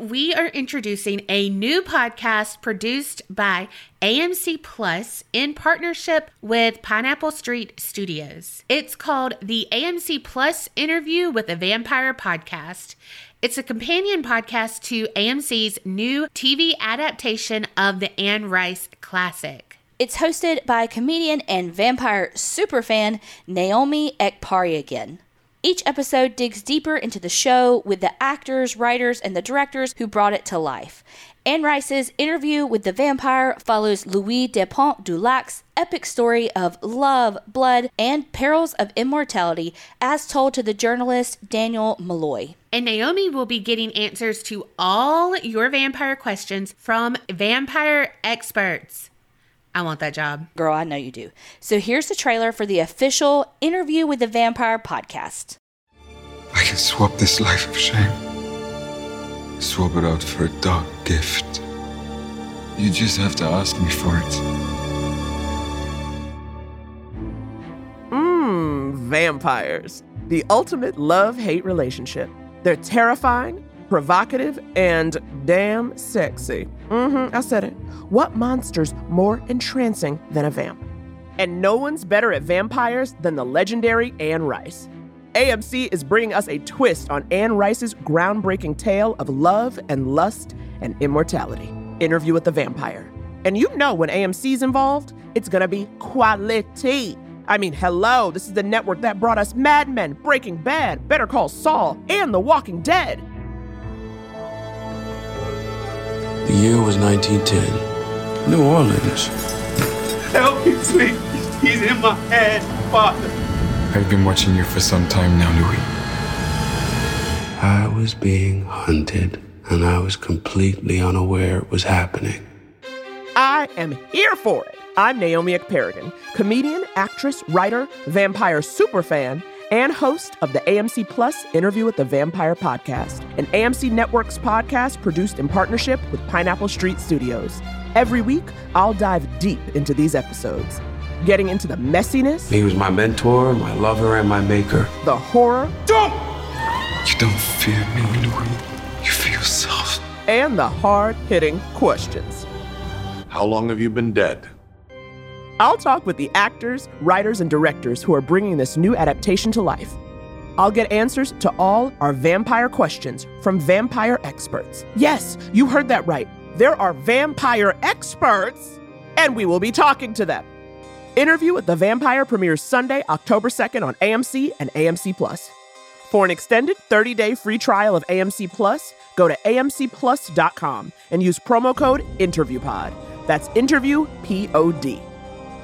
we are introducing a new podcast produced by AMC Plus in partnership with Pineapple Street Studios. It's called the AMC Plus Interview with a Vampire podcast. It's a companion podcast to AMC's new TV adaptation of the Anne Rice classic. It's hosted by comedian and vampire superfan Naomi Ekperigin. Each episode digs deeper into the show with the actors, writers, and the directors who brought it to life. Anne Rice's interview with the vampire follows Louis de Pointe du Lac's epic story of love, blood, and perils of immortality as told to the journalist Daniel Molloy. And Naomi will be getting answers to all your vampire questions from vampire experts. I want that job. Girl, I know you do. So here's the trailer for the official Interview with the Vampire podcast. I can swap this life of shame, swap it out for a dark gift. You just have to ask me for it. Mmm, vampires. The ultimate love hate relationship. They're terrifying, provocative, and damn sexy. Mm hmm, I said it. What monster's more entrancing than a vamp? And no one's better at vampires than the legendary Anne Rice. AMC is bringing us a twist on Anne Rice's groundbreaking tale of love and lust and immortality. Interview with the Vampire. And you know when AMC's involved, it's gonna be quality. I mean, hello, this is the network that brought us Mad Men, Breaking Bad, Better Call Saul, and The Walking Dead. The year was 1910. New Orleans. Help me, please. He's in my head, Father. I've been watching you for some time now, Louis. I was being hunted, and I was completely unaware it was happening. I am here for it. I'm Naomi Ekperigin, comedian, actress, writer, vampire superfan, and host of the AMC Plus Interview with the Vampire podcast, an AMC Networks podcast produced in partnership with Pineapple Street Studios. Every week, I'll dive deep into these episodes, getting into the messiness, He was my mentor, my lover, and my maker. the horror, Don't! You don't fear me, Louis. You fear yourself. and the hard hitting questions. How long have you been dead? I'll talk with the actors, writers, and directors who are bringing this new adaptation to life. I'll get answers to all our vampire questions from vampire experts. Yes, you heard that right. There are vampire experts, and we will be talking to them. Interview with the Vampire premieres Sunday, October 2nd on AMC and AMC Plus. For an extended 30-day free trial of AMC Plus, go to amcplus.com and use promo code InterviewPod. That's interview P O D.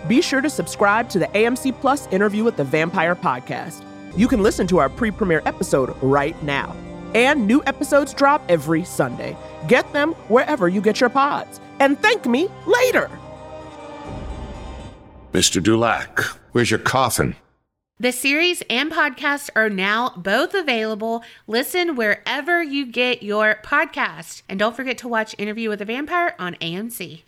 Be sure to subscribe to the AMC Plus Interview with the Vampire podcast. You can listen to our pre-premiere episode right now. And new episodes drop every Sunday. Get them wherever you get your pods. And thank me later. Mr. Dulac, where's your coffin? The series and podcast are now both available. Listen wherever you get your podcast. And don't forget to watch Interview with a Vampire on AMC.